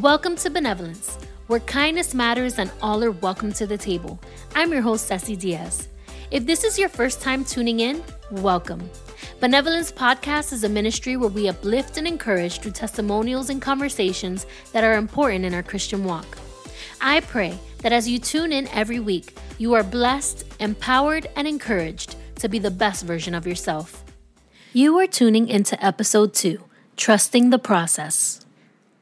Welcome to Benevolence, where kindness matters and all are welcome to the table. I'm your host, Ceci Diaz. If this is your first time tuning in, welcome. Benevolence Podcast is a ministry where we uplift and encourage through testimonials and conversations that are important in our Christian walk. I pray that as you tune in every week, you are blessed, empowered, and encouraged to be the best version of yourself. You are tuning into episode two Trusting the Process.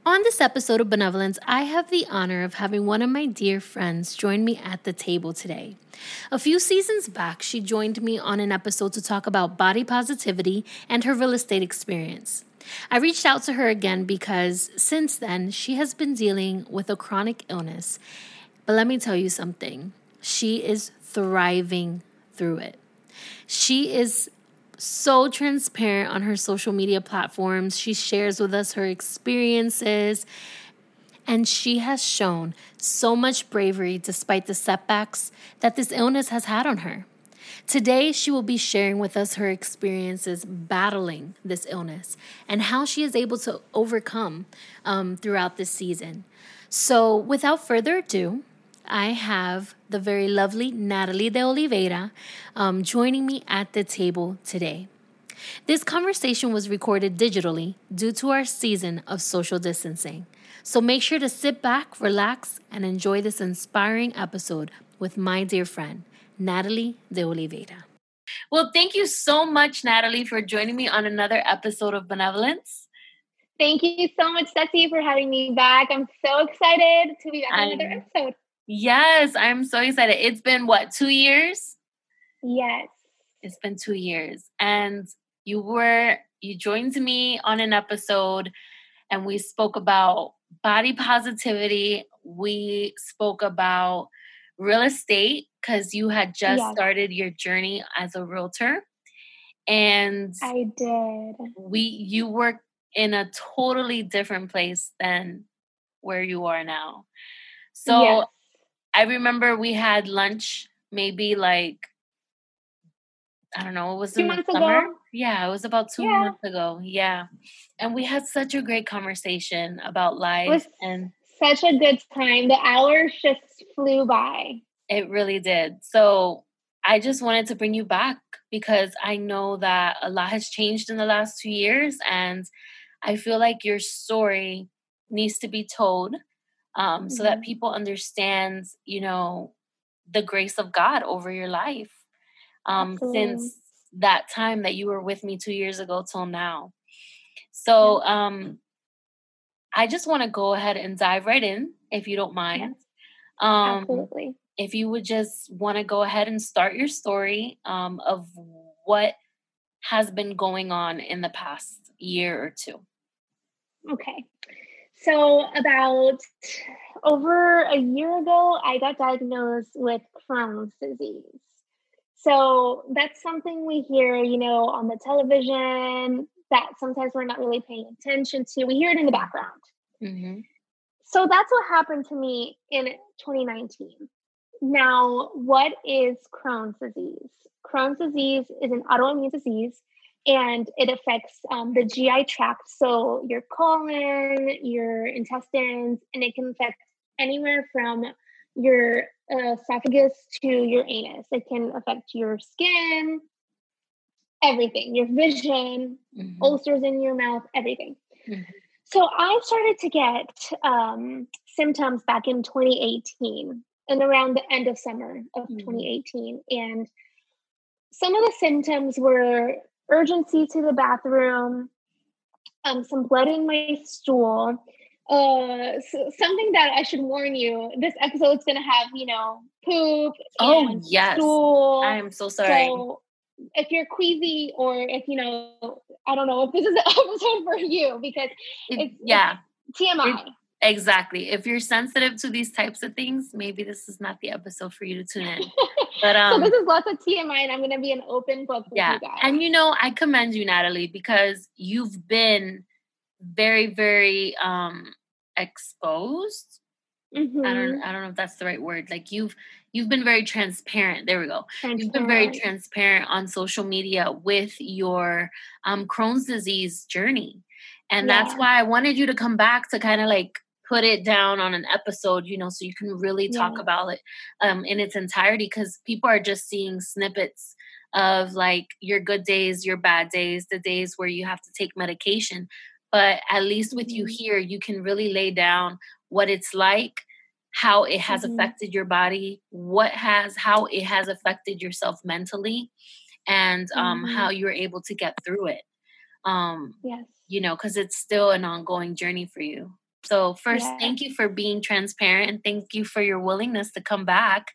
On this episode of Benevolence, I have the honor of having one of my dear friends join me at the table today. A few seasons back, she joined me on an episode to talk about body positivity and her real estate experience. I reached out to her again because since then, she has been dealing with a chronic illness. But let me tell you something she is thriving through it. She is so transparent on her social media platforms. She shares with us her experiences, and she has shown so much bravery despite the setbacks that this illness has had on her. Today, she will be sharing with us her experiences battling this illness and how she is able to overcome um, throughout this season. So, without further ado, I have the very lovely Natalie de Oliveira um, joining me at the table today. This conversation was recorded digitally due to our season of social distancing. So make sure to sit back, relax, and enjoy this inspiring episode with my dear friend, Natalie de Oliveira. Well, thank you so much, Natalie, for joining me on another episode of Benevolence. Thank you so much, Ceci, for having me back. I'm so excited to be back on another episode. Yes, I'm so excited. It's been what, two years? Yes. It's been two years. And you were, you joined me on an episode and we spoke about body positivity. We spoke about real estate because you had just yes. started your journey as a realtor. And I did. We, you were in a totally different place than where you are now. So yes. I remember we had lunch maybe like I don't know, it was two in the summer. Ago. Yeah, it was about two yeah. months ago. Yeah. And we had such a great conversation about life and such a good time. The hours just flew by. It really did. So I just wanted to bring you back because I know that a lot has changed in the last two years and I feel like your story needs to be told um, mm-hmm. so that mm-hmm. people understand, you know, the grace of God over your life um, since that time that you were with me two years ago till now. So um, I just want to go ahead and dive right in, if you don't mind. Um, Absolutely. If you would just want to go ahead and start your story um, of what has been going on in the past year or two. Okay. So, about over a year ago, I got diagnosed with Crohn's disease. So, that's something we hear, you know, on the television that sometimes we're not really paying attention to. We hear it in the background. Mm-hmm. So, that's what happened to me in 2019. Now, what is Crohn's disease? Crohn's disease is an autoimmune disease and it affects um, the GI tract, so your colon, your intestines, and it can affect anywhere from your uh, esophagus to your anus. It can affect your skin, everything, your vision, mm-hmm. ulcers in your mouth, everything. Mm-hmm. So I started to get um, symptoms back in 2018 and around the end of summer of mm-hmm. 2018. And some of the symptoms were urgency to the bathroom, um, some blood in my stool. Uh, so something that I should warn you: this episode is going to have, you know, poop. Oh yes, stool. I am so sorry. So if you're queasy, or if you know, I don't know if this is the episode for you because it's yeah it's TMI. It, Exactly. If you're sensitive to these types of things, maybe this is not the episode for you to tune in. But um, so this is lots of TMI, and I'm going to be an open book. yeah, you and you know, I commend you, Natalie, because you've been very, very um exposed. Mm-hmm. I don't, mm-hmm. I don't know if that's the right word. Like you've, you've been very transparent. There we go. You've been very transparent on social media with your um Crohn's disease journey And yeah. that's why I wanted you to come back to kind of like put it down on an episode, you know, so you can really talk yeah. about it um, in its entirety because people are just seeing snippets of like your good days, your bad days, the days where you have to take medication. But at least with mm-hmm. you here, you can really lay down what it's like, how it has mm-hmm. affected your body, what has, how it has affected yourself mentally, and um, mm-hmm. how you're able to get through it. Um, yes. You know, because it's still an ongoing journey for you. So, first, yeah. thank you for being transparent and thank you for your willingness to come back.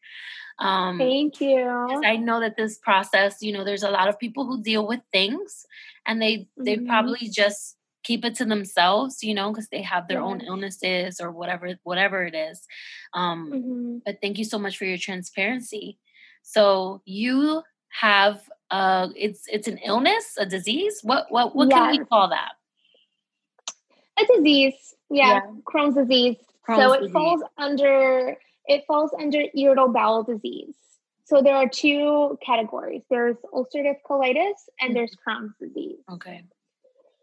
Um, thank you. I know that this process, you know, there's a lot of people who deal with things and they they mm-hmm. probably just keep it to themselves, you know, because they have their yeah. own illnesses or whatever whatever it is. Um, mm-hmm. But thank you so much for your transparency. So you have uh, it's it's an illness, a disease. What what what yes. can we call that? A disease yeah, yeah. Crohn's disease. Crohn's so it disease. falls under it falls under irritable bowel disease. So there are two categories. There's ulcerative colitis and mm-hmm. there's Crohn's disease. Okay.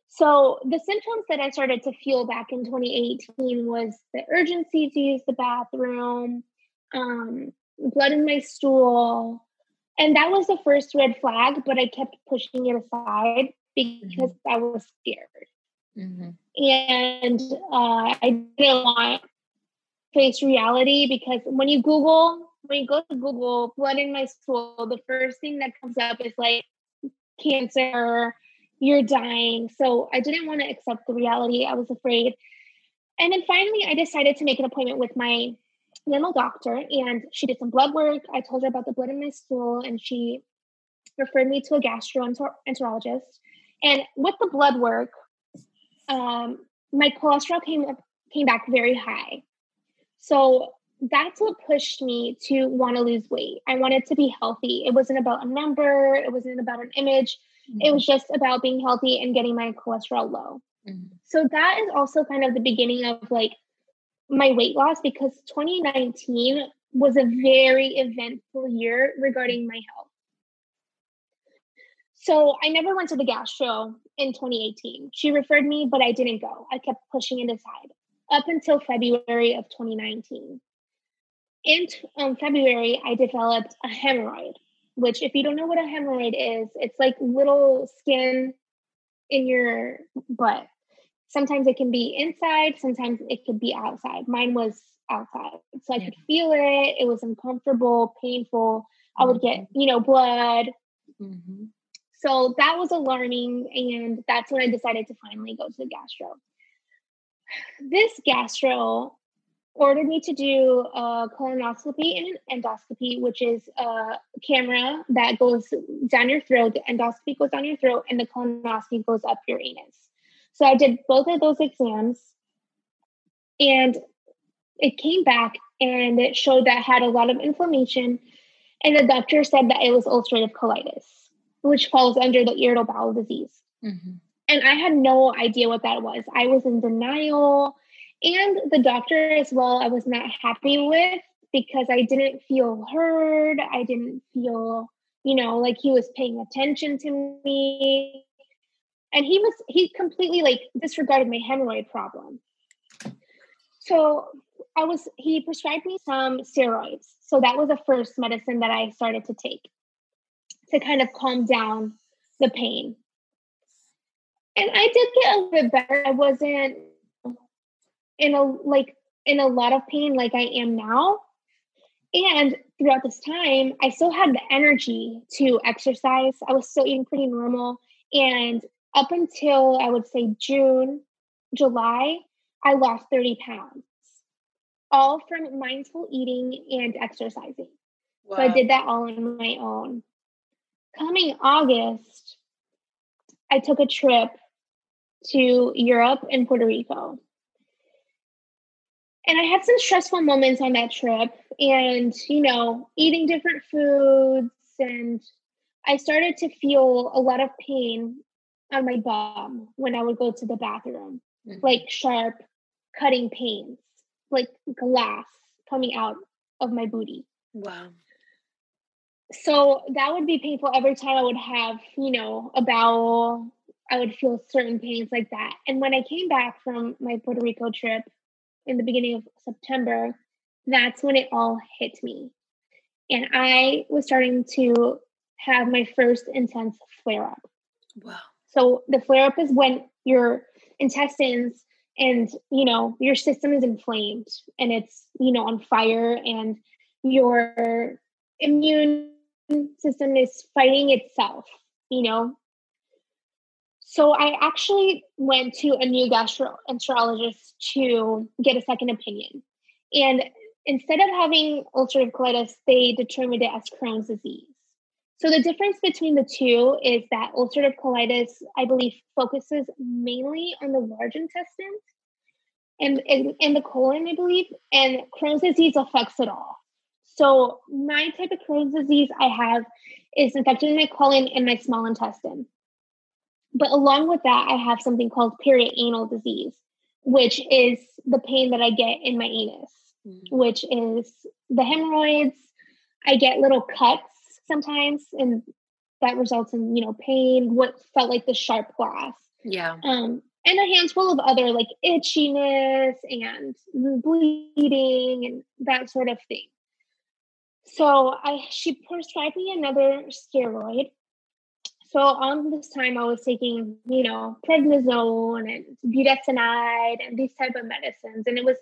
So the symptoms that I started to feel back in 2018 was the urgency to use the bathroom, um, blood in my stool, and that was the first red flag. But I kept pushing it aside because mm-hmm. I was scared. Mm-hmm. And uh, I didn't want face reality because when you Google, when you go to Google, blood in my stool, the first thing that comes up is like cancer, you're dying. So I didn't want to accept the reality. I was afraid. And then finally, I decided to make an appointment with my dental doctor, and she did some blood work. I told her about the blood in my stool, and she referred me to a gastroenterologist. And with the blood work, um, my cholesterol came up, came back very high. So that's what pushed me to want to lose weight. I wanted to be healthy. It wasn't about a number, it wasn't about an image. Mm-hmm. It was just about being healthy and getting my cholesterol low. Mm-hmm. So that is also kind of the beginning of like my weight loss because 2019 was a very eventful year regarding my health. So I never went to the gastro in 2018. She referred me, but I didn't go. I kept pushing it aside up until February of 2019. In um, February, I developed a hemorrhoid, which, if you don't know what a hemorrhoid is, it's like little skin in your butt. Sometimes it can be inside, sometimes it could be outside. Mine was outside. So I could feel it. It was uncomfortable, painful. I would get, mm-hmm. you know, blood. Mm-hmm. So that was alarming. And that's when I decided to finally go to the gastro. This gastro ordered me to do a colonoscopy and an endoscopy, which is a camera that goes down your throat. The endoscopy goes down your throat, and the colonoscopy goes up your anus. So I did both of those exams, and it came back and it showed that I had a lot of inflammation. And the doctor said that it was ulcerative colitis which falls under the irritable bowel disease. Mm-hmm. And I had no idea what that was. I was in denial. And the doctor as well, I was not happy with because I didn't feel heard. I didn't feel, you know, like he was paying attention to me. And he was, he completely like disregarded my hemorrhoid problem. So I was, he prescribed me some steroids. So that was the first medicine that I started to take to kind of calm down the pain. And I did get a little bit better. I wasn't in a like in a lot of pain like I am now. And throughout this time, I still had the energy to exercise. I was still eating pretty normal. And up until I would say June, July, I lost 30 pounds, all from mindful eating and exercising. Wow. So I did that all on my own coming August, I took a trip to Europe and Puerto Rico. And I had some stressful moments on that trip and, you know, eating different foods. And I started to feel a lot of pain on my bum when I would go to the bathroom, mm-hmm. like sharp cutting pains, like glass coming out of my booty. Wow so that would be painful every time I would have, you know, a bowel I would feel certain pains like that. And when I came back from my Puerto Rico trip in the beginning of September, that's when it all hit me. And I was starting to have my first intense flare up. Wow. So the flare up is when your intestines and you know your system is inflamed and it's you know on fire and your immune system is fighting itself you know? So i actually went to a new gastroenterologist to get a second opinion. And instead of having ulcerative colitis they determined it as crohn's disease. So the difference between the two is that ulcerative colitis, I believe, focuses mainly on the large intestine and in the colon, I believe, and Crohn's disease affects it all. So my type of Crohn's disease I have is infecting my colon and my small intestine. But along with that, I have something called perianal disease, which is the pain that I get in my anus, mm-hmm. which is the hemorrhoids. I get little cuts sometimes and that results in you know pain what felt like the sharp glass yeah um and a handful of other like itchiness and bleeding and that sort of thing so i she prescribed me another steroid so on this time i was taking you know prednisone and budesonide and these type of medicines and it was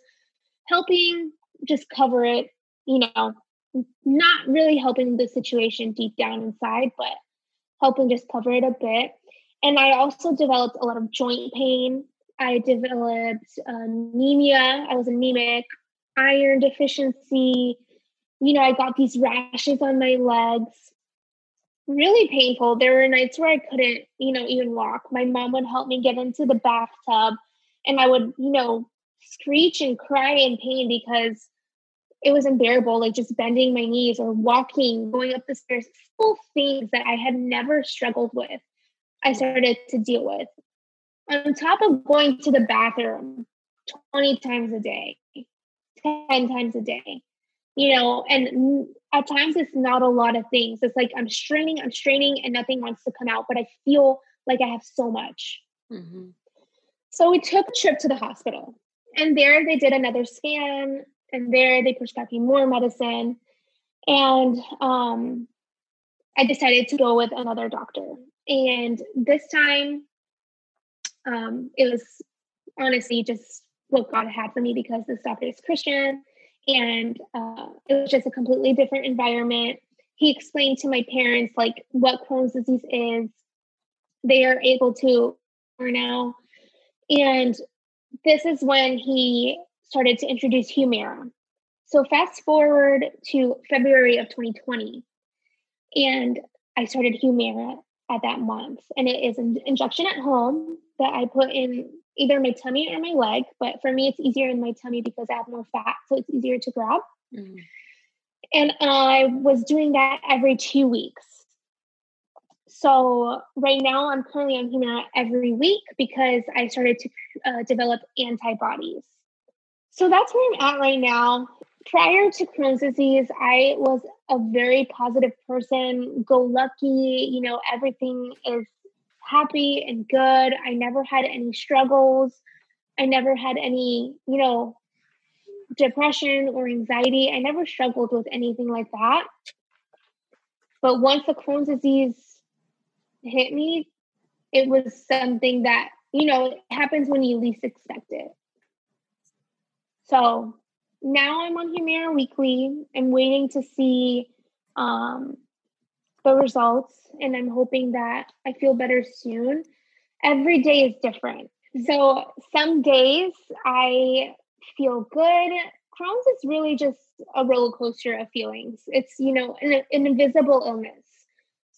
helping just cover it you know not really helping the situation deep down inside, but helping just cover it a bit. And I also developed a lot of joint pain. I developed uh, anemia. I was anemic, iron deficiency. You know, I got these rashes on my legs. Really painful. There were nights where I couldn't, you know, even walk. My mom would help me get into the bathtub and I would, you know, screech and cry in pain because it was unbearable, like just bending my knees or walking, going up the stairs, full things that I had never struggled with. I started to deal with. On top of going to the bathroom 20 times a day, 10 times a day, you know, and at times it's not a lot of things. It's like I'm straining, I'm straining, and nothing wants to come out, but I feel like I have so much. Mm-hmm. So we took a trip to the hospital, and there they did another scan and there they prescribed me more medicine. And um, I decided to go with another doctor. And this time, um, it was honestly just what God had for me because this doctor is Christian. And uh, it was just a completely different environment. He explained to my parents like what Crohn's disease is. They are able to for now. And this is when he started to introduce Humira. So fast forward to February of 2020, and I started Humira at that month, and it is an injection at home that I put in either my tummy or my leg. But for me, it's easier in my tummy because I have more fat, so it's easier to grab. Mm-hmm. And I was doing that every two weeks. So right now, I'm currently on Humira every week because I started to uh, develop antibodies. So that's where I'm at right now. Prior to Crohn's disease, I was a very positive person, go lucky, you know, everything is happy and good. I never had any struggles. I never had any, you know, depression or anxiety. I never struggled with anything like that. But once the Crohn's disease hit me, it was something that, you know, happens when you least expect it. So now I'm on Humira weekly. I'm waiting to see um, the results, and I'm hoping that I feel better soon. Every day is different. So some days I feel good. Crohn's is really just a roller coaster of feelings. It's, you know, an, an invisible illness.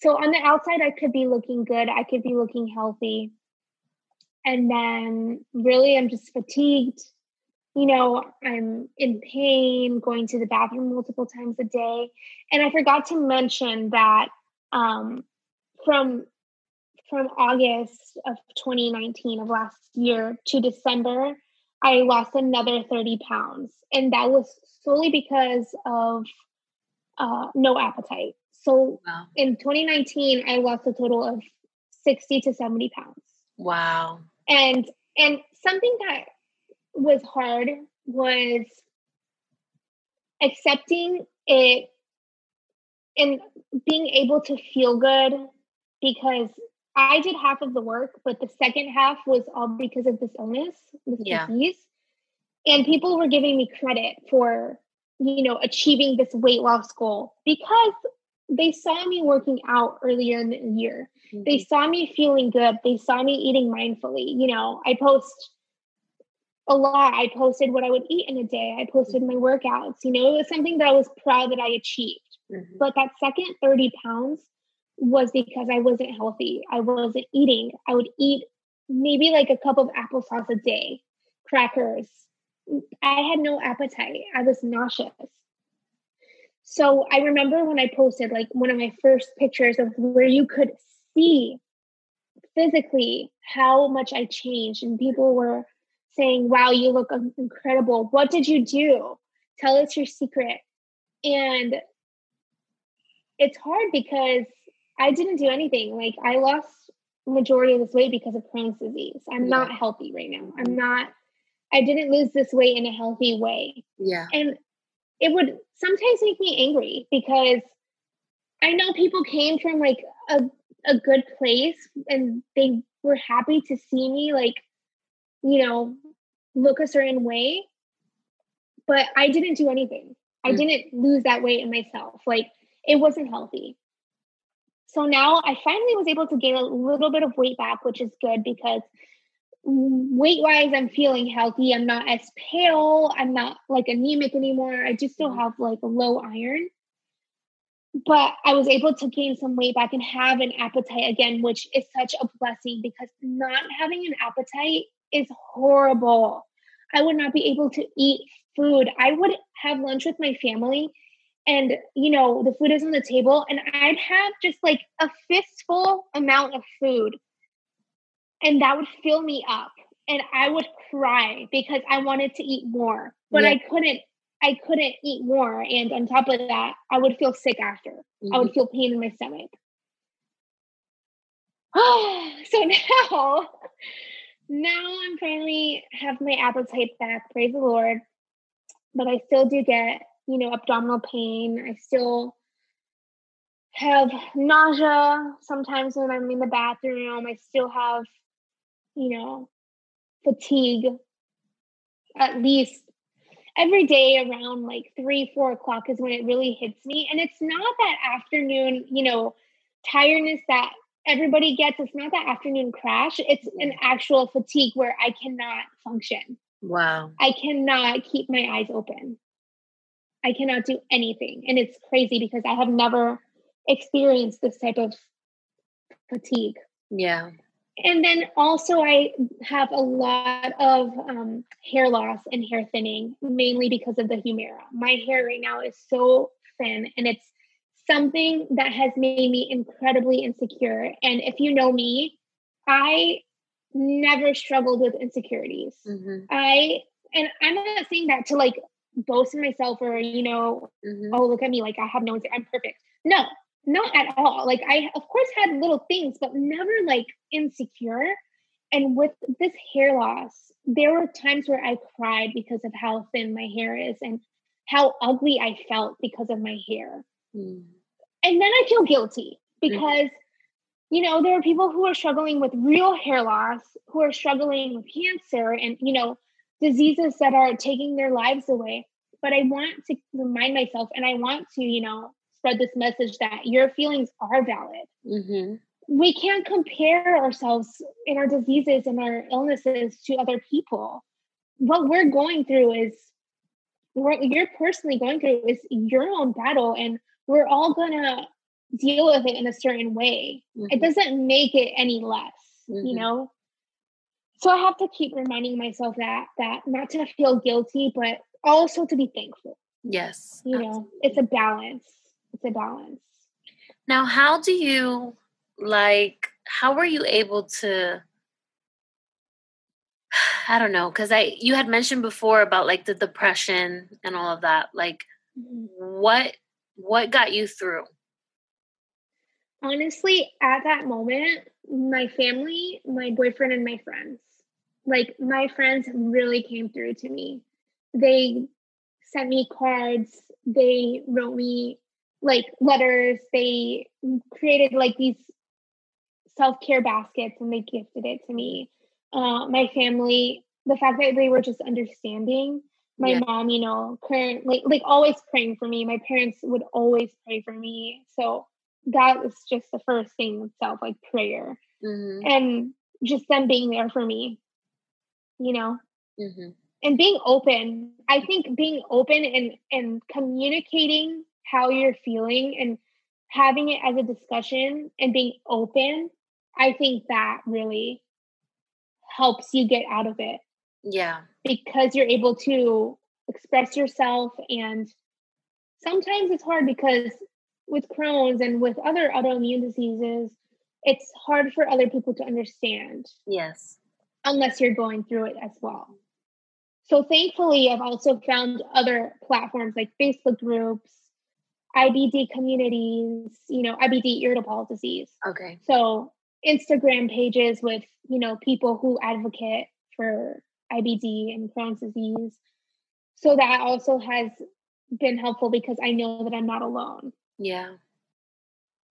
So on the outside, I could be looking good, I could be looking healthy. And then really, I'm just fatigued you know, I'm in pain, going to the bathroom multiple times a day. And I forgot to mention that um, from from August of 2019 of last year to December, I lost another 30 pounds. And that was solely because of uh, no appetite. So wow. in 2019, I lost a total of 60 to 70 pounds. Wow. And and something that was hard was accepting it and being able to feel good because I did half of the work, but the second half was all because of this illness, this yeah. disease. And people were giving me credit for, you know, achieving this weight loss goal because they saw me working out earlier in the year. Mm-hmm. They saw me feeling good. They saw me eating mindfully. You know, I post a lot. I posted what I would eat in a day. I posted my workouts. You know, it was something that I was proud that I achieved. Mm-hmm. But that second 30 pounds was because I wasn't healthy. I wasn't eating. I would eat maybe like a cup of applesauce a day, crackers. I had no appetite. I was nauseous. So I remember when I posted like one of my first pictures of where you could see physically how much I changed, and people were saying, Wow, you look incredible. What did you do? Tell us your secret. And it's hard because I didn't do anything. Like I lost majority of this weight because of Crohn's disease. I'm yeah. not healthy right now. I'm not I didn't lose this weight in a healthy way. Yeah. And it would sometimes make me angry because I know people came from like a a good place and they were happy to see me like you know look a certain way but I didn't do anything. I mm. didn't lose that weight in myself. Like it wasn't healthy. So now I finally was able to gain a little bit of weight back, which is good because weight wise, I'm feeling healthy. I'm not as pale. I'm not like anemic anymore. I just still mm-hmm. have like low iron. But I was able to gain some weight back and have an appetite again, which is such a blessing because not having an appetite is horrible. I would not be able to eat food. I would have lunch with my family and you know the food is on the table and i'd have just like a fistful amount of food and that would fill me up and i would cry because i wanted to eat more but yeah. i couldn't i couldn't eat more and on top of that i would feel sick after mm-hmm. i would feel pain in my stomach Oh, so now now i'm finally have my appetite back praise the lord but i still do get you know, abdominal pain. I still have nausea sometimes when I'm in the bathroom. I still have, you know, fatigue at least every day around like three, four o'clock is when it really hits me. And it's not that afternoon, you know, tiredness that everybody gets. It's not that afternoon crash. It's an actual fatigue where I cannot function. Wow. I cannot keep my eyes open. I cannot do anything. And it's crazy because I have never experienced this type of fatigue. Yeah. And then also, I have a lot of um, hair loss and hair thinning, mainly because of the Humira. My hair right now is so thin, and it's something that has made me incredibly insecure. And if you know me, I never struggled with insecurities. Mm-hmm. I, and I'm not saying that to like boast in myself or you know mm-hmm. oh look at me like i have no i'm perfect no not at all like i of course had little things but never like insecure and with this hair loss there were times where i cried because of how thin my hair is and how ugly i felt because of my hair mm. and then i feel guilty mm. because mm. you know there are people who are struggling with real hair loss who are struggling with cancer and you know diseases that are taking their lives away. But I want to remind myself and I want to, you know, spread this message that your feelings are valid. Mm-hmm. We can't compare ourselves in our diseases and our illnesses to other people. What we're going through is what you're personally going through is your own battle, and we're all gonna deal with it in a certain way. Mm-hmm. It doesn't make it any less, mm-hmm. you know? So i have to keep reminding myself that that not to feel guilty but also to be thankful yes you absolutely. know it's a balance it's a balance now how do you like how were you able to i don't know because i you had mentioned before about like the depression and all of that like mm-hmm. what what got you through honestly at that moment my family, my boyfriend, and my friends. Like my friends really came through to me. They sent me cards. They wrote me like letters. They created like these self care baskets and they gifted it to me. Uh, my family, the fact that they were just understanding. My yeah. mom, you know, currently like always praying for me. My parents would always pray for me. So that was just the first thing itself, like prayer. Mm-hmm. And just them being there for me, you know. Mm-hmm. And being open. I think being open and and communicating how you're feeling and having it as a discussion and being open, I think that really helps you get out of it. Yeah. Because you're able to express yourself and sometimes it's hard because with Crohn's and with other autoimmune diseases, it's hard for other people to understand. Yes. Unless you're going through it as well. So thankfully, I've also found other platforms like Facebook groups, IBD communities, you know, IBD irritable bowel disease. Okay. So Instagram pages with, you know, people who advocate for IBD and Crohn's disease. So that also has been helpful because I know that I'm not alone. Yeah.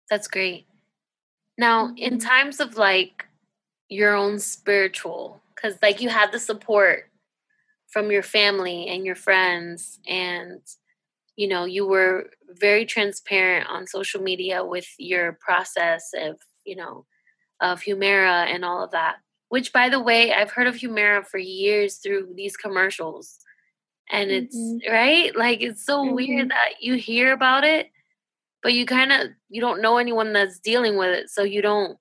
That's great. Now, mm-hmm. in times of like your own spiritual, because like you had the support from your family and your friends, and you know, you were very transparent on social media with your process of, you know, of Humira and all of that. Which, by the way, I've heard of Humira for years through these commercials. And it's mm-hmm. right, like it's so mm-hmm. weird that you hear about it but you kind of you don't know anyone that's dealing with it so you don't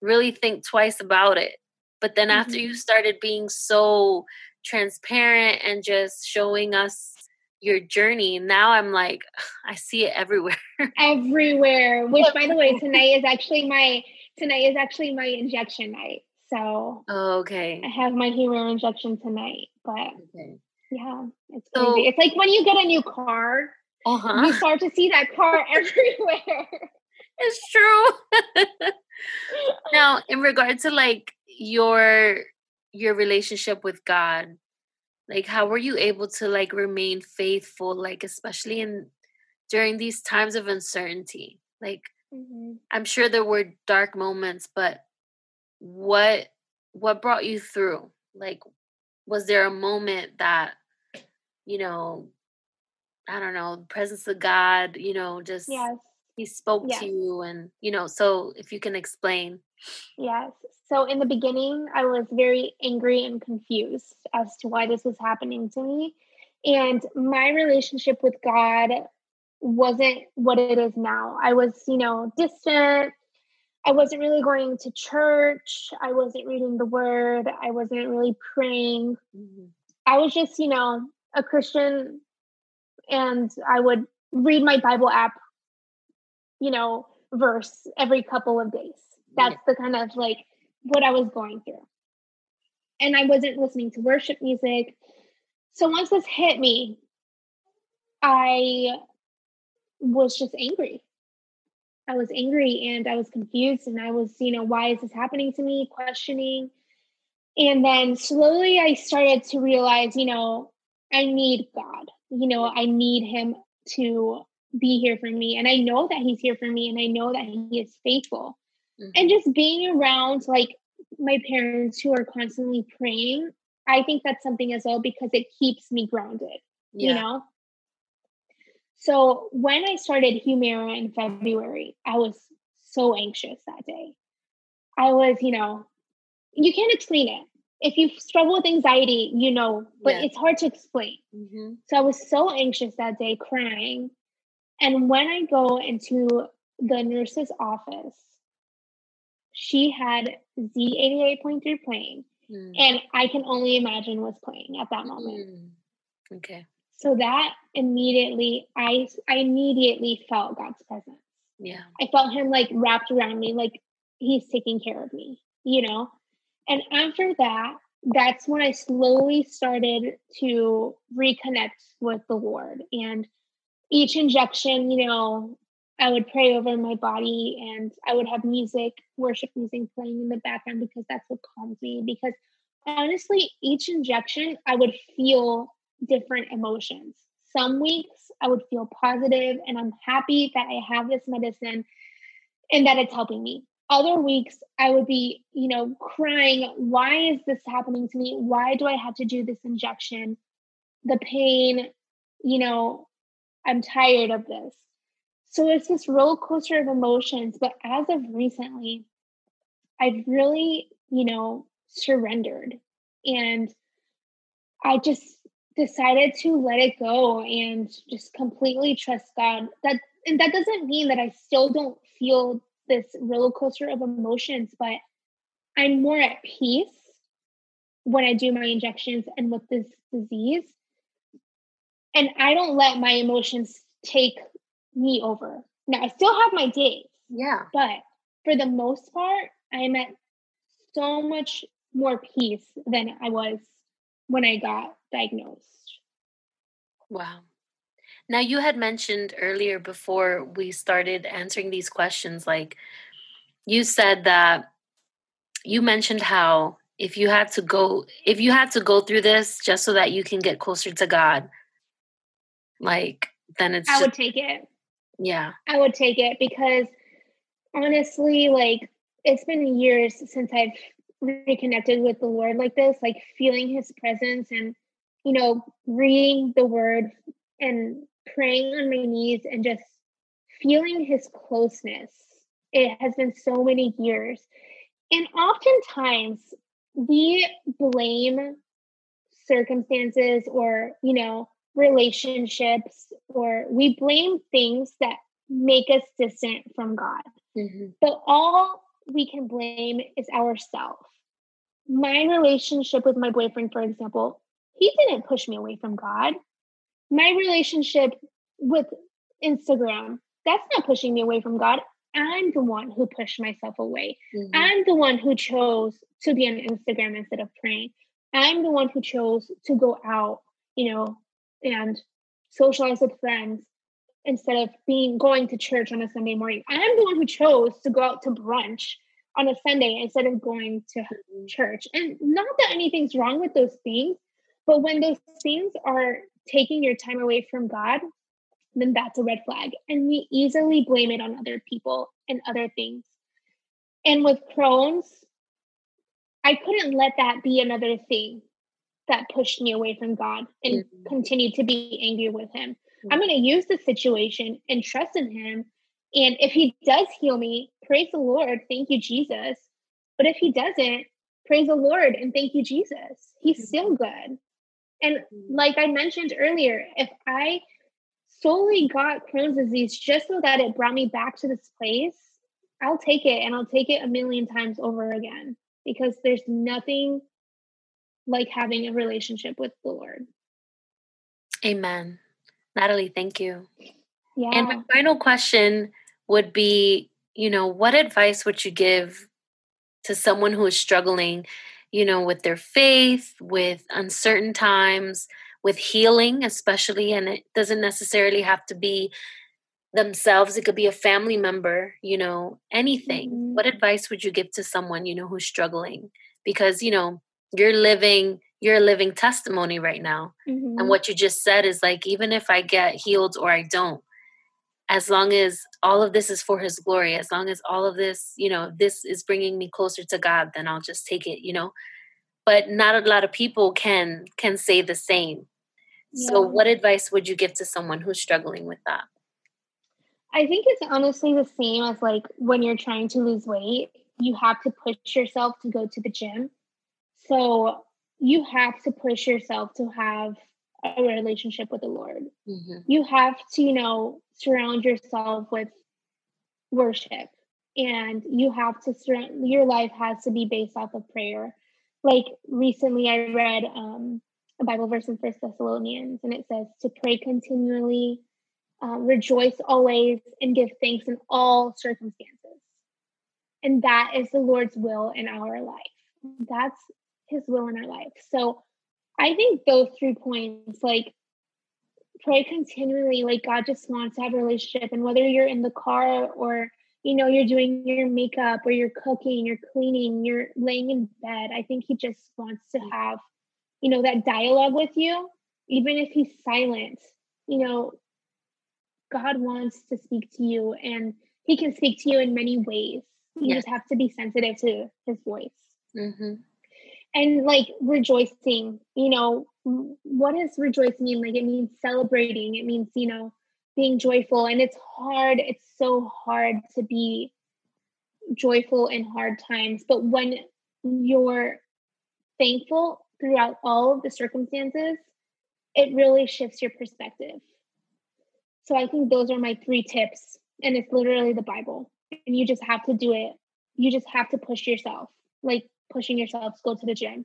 really think twice about it but then mm-hmm. after you started being so transparent and just showing us your journey now i'm like i see it everywhere everywhere which by the way tonight is actually my tonight is actually my injection night so oh, okay i have my Humira injection tonight but okay. yeah it's crazy so, it's like when you get a new car uh-huh. you start to see that car everywhere. It's true. Now, in regard to like your your relationship with God, like how were you able to like remain faithful, like especially in during these times of uncertainty? Like mm-hmm. I'm sure there were dark moments, but what what brought you through? Like was there a moment that you know I don't know, presence of God, you know, just yes. He spoke yes. to you and you know, so if you can explain. Yes. So in the beginning, I was very angry and confused as to why this was happening to me. And my relationship with God wasn't what it is now. I was, you know, distant. I wasn't really going to church. I wasn't reading the word. I wasn't really praying. Mm-hmm. I was just, you know, a Christian and I would read my Bible app, you know, verse every couple of days. That's the kind of like what I was going through. And I wasn't listening to worship music. So once this hit me, I was just angry. I was angry and I was confused and I was, you know, why is this happening to me? Questioning. And then slowly I started to realize, you know, I need God you know, I need him to be here for me. And I know that he's here for me and I know that he is faithful. Mm-hmm. And just being around like my parents who are constantly praying, I think that's something as well because it keeps me grounded, yeah. you know? So when I started Humira in February, I was so anxious that day. I was, you know, you can't explain it if you struggle with anxiety, you know, but yeah. it's hard to explain. Mm-hmm. So I was so anxious that day, crying. And when I go into the nurse's office, she had Z88.3 playing. Mm. And I can only imagine what's playing at that moment. Mm. Okay. So that immediately, I I immediately felt God's presence. Yeah. I felt Him like wrapped around me, like He's taking care of me, you know? And after that, that's when I slowly started to reconnect with the Lord. And each injection, you know, I would pray over my body and I would have music, worship music playing in the background because that's what calms me. Because honestly, each injection, I would feel different emotions. Some weeks I would feel positive and I'm happy that I have this medicine and that it's helping me. Other weeks I would be, you know, crying, why is this happening to me? Why do I have to do this injection? The pain, you know, I'm tired of this. So it's this roller coaster of emotions. But as of recently, I've really, you know, surrendered and I just decided to let it go and just completely trust God. That and that doesn't mean that I still don't feel this roller coaster of emotions, but I'm more at peace when I do my injections and with this disease. And I don't let my emotions take me over. Now I still have my days. Yeah. But for the most part, I'm at so much more peace than I was when I got diagnosed. Wow. Now, you had mentioned earlier before we started answering these questions, like you said that you mentioned how if you had to go if you had to go through this just so that you can get closer to God, like then it's I just, would take it. Yeah. I would take it because honestly, like it's been years since I've reconnected with the Lord like this, like feeling his presence and you know, reading the word and praying on my knees and just feeling his closeness. It has been so many years. And oftentimes we blame circumstances or, you know, relationships or we blame things that make us distant from God. Mm-hmm. But all we can blame is ourselves. My relationship with my boyfriend, for example, he didn't push me away from God my relationship with Instagram, that's not pushing me away from God. I'm the one who pushed myself away. Mm-hmm. I'm the one who chose to be on Instagram instead of praying. I'm the one who chose to go out, you know, and socialize with friends instead of being going to church on a Sunday morning. I'm the one who chose to go out to brunch on a Sunday instead of going to mm-hmm. church. And not that anything's wrong with those things, but when those things are taking your time away from God, then that's a red flag. And we easily blame it on other people and other things. And with Crohn's, I couldn't let that be another thing that pushed me away from God and mm-hmm. continued to be angry with Him. Mm-hmm. I'm going to use the situation and trust in Him. And if He does heal me, praise the Lord. Thank you, Jesus. But if He doesn't, praise the Lord and thank you, Jesus. He's mm-hmm. still good. And like I mentioned earlier, if I solely got Crohn's disease just so that it brought me back to this place, I'll take it and I'll take it a million times over again because there's nothing like having a relationship with the Lord. Amen. Natalie, thank you. Yeah. And my final question would be, you know, what advice would you give to someone who is struggling you know, with their faith, with uncertain times, with healing, especially. And it doesn't necessarily have to be themselves, it could be a family member, you know, anything. Mm-hmm. What advice would you give to someone, you know, who's struggling? Because, you know, you're living you're a living testimony right now. Mm-hmm. And what you just said is like, even if I get healed or I don't, as long as all of this is for his glory as long as all of this you know this is bringing me closer to god then i'll just take it you know but not a lot of people can can say the same yeah. so what advice would you give to someone who's struggling with that i think it's honestly the same as like when you're trying to lose weight you have to push yourself to go to the gym so you have to push yourself to have a relationship with the lord. Mm-hmm. you have to you know surround yourself with worship and you have to surround your life has to be based off of prayer. Like recently i read um, a bible verse in first thessalonians and it says to pray continually uh, rejoice always and give thanks in all circumstances. And that is the lord's will in our life. That's his will in our life so i think those three points like pray continually. Like God just wants to have a relationship. And whether you're in the car or you know, you're doing your makeup or you're cooking, you're cleaning, you're laying in bed. I think he just wants to have, you know, that dialogue with you, even if he's silent. You know, God wants to speak to you and he can speak to you in many ways. You yes. just have to be sensitive to his voice. Mm-hmm. And like rejoicing, you know, what does rejoice mean? Like it means celebrating. It means, you know, being joyful and it's hard it's so hard to be joyful in hard times but when you're thankful throughout all of the circumstances it really shifts your perspective so i think those are my three tips and it's literally the bible and you just have to do it you just have to push yourself like pushing yourself go to the gym.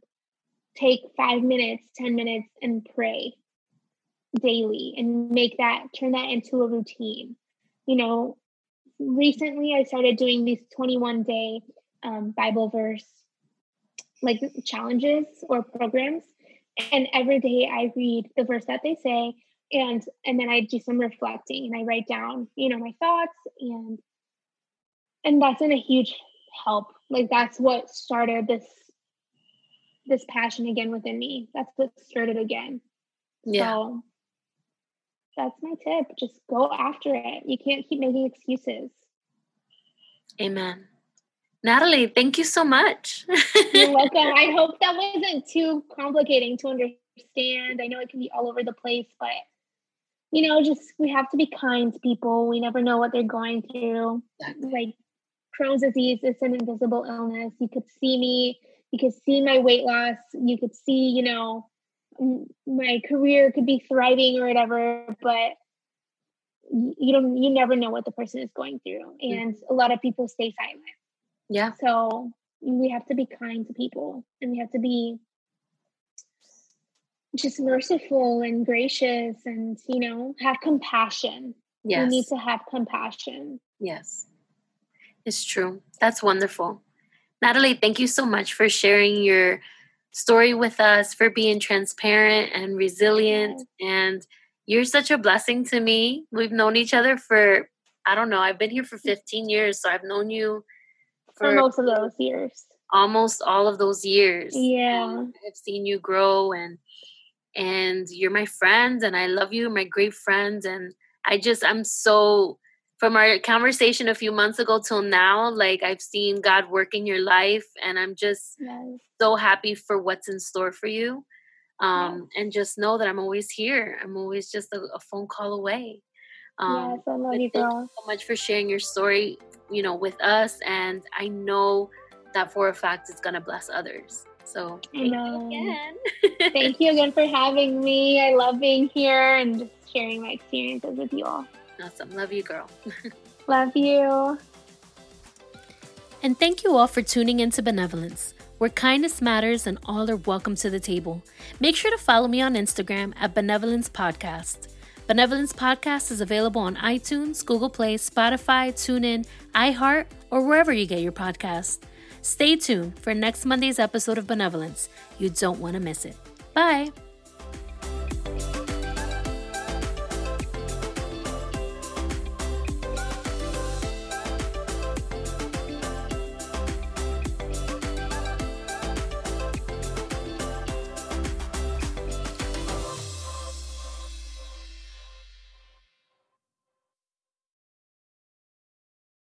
Take five minutes ten minutes and pray daily and make that turn that into a routine. You know recently i started doing these 21 day um, bible verse like challenges or programs. And every day i read the verse that they say and and then i do some reflecting and i write down you know my thoughts and and that's been a huge help like that's what started this this passion again within me that's what started again yeah so that's my tip. Just go after it. You can't keep making excuses. Amen. Natalie, thank you so much. You're welcome. I hope that wasn't too complicating to understand. I know it can be all over the place, but you know, just we have to be kind to people. We never know what they're going through. Like Crohn's disease is an invisible illness. You could see me, you could see my weight loss, you could see, you know, my career could be thriving or whatever, but you don't you never know what the person is going through. Mm. And a lot of people stay silent. Yeah. So we have to be kind to people and we have to be just merciful and gracious and you know have compassion yes. we need to have compassion yes it's true that's wonderful natalie thank you so much for sharing your story with us, for being transparent and resilient. And you're such a blessing to me. We've known each other for, I don't know, I've been here for 15 years. So I've known you for, for most of those years. Almost all of those years. Yeah. Um, I've seen you grow and and you're my friend and I love you, my great friend. And I just I'm so from our conversation a few months ago till now, like I've seen God work in your life, and I'm just yes. so happy for what's in store for you. Um, yes. And just know that I'm always here. I'm always just a, a phone call away. Um, yes, I love you, girl. Thank you so much for sharing your story, you know, with us. And I know that for a fact it's gonna bless others. So thank you again. thank you again for having me. I love being here and just sharing my experiences with you all. Awesome. Love you, girl. Love you. And thank you all for tuning into Benevolence, where kindness matters and all are welcome to the table. Make sure to follow me on Instagram at Benevolence Podcast. Benevolence Podcast is available on iTunes, Google Play, Spotify, TuneIn, iHeart, or wherever you get your podcasts. Stay tuned for next Monday's episode of Benevolence. You don't want to miss it. Bye.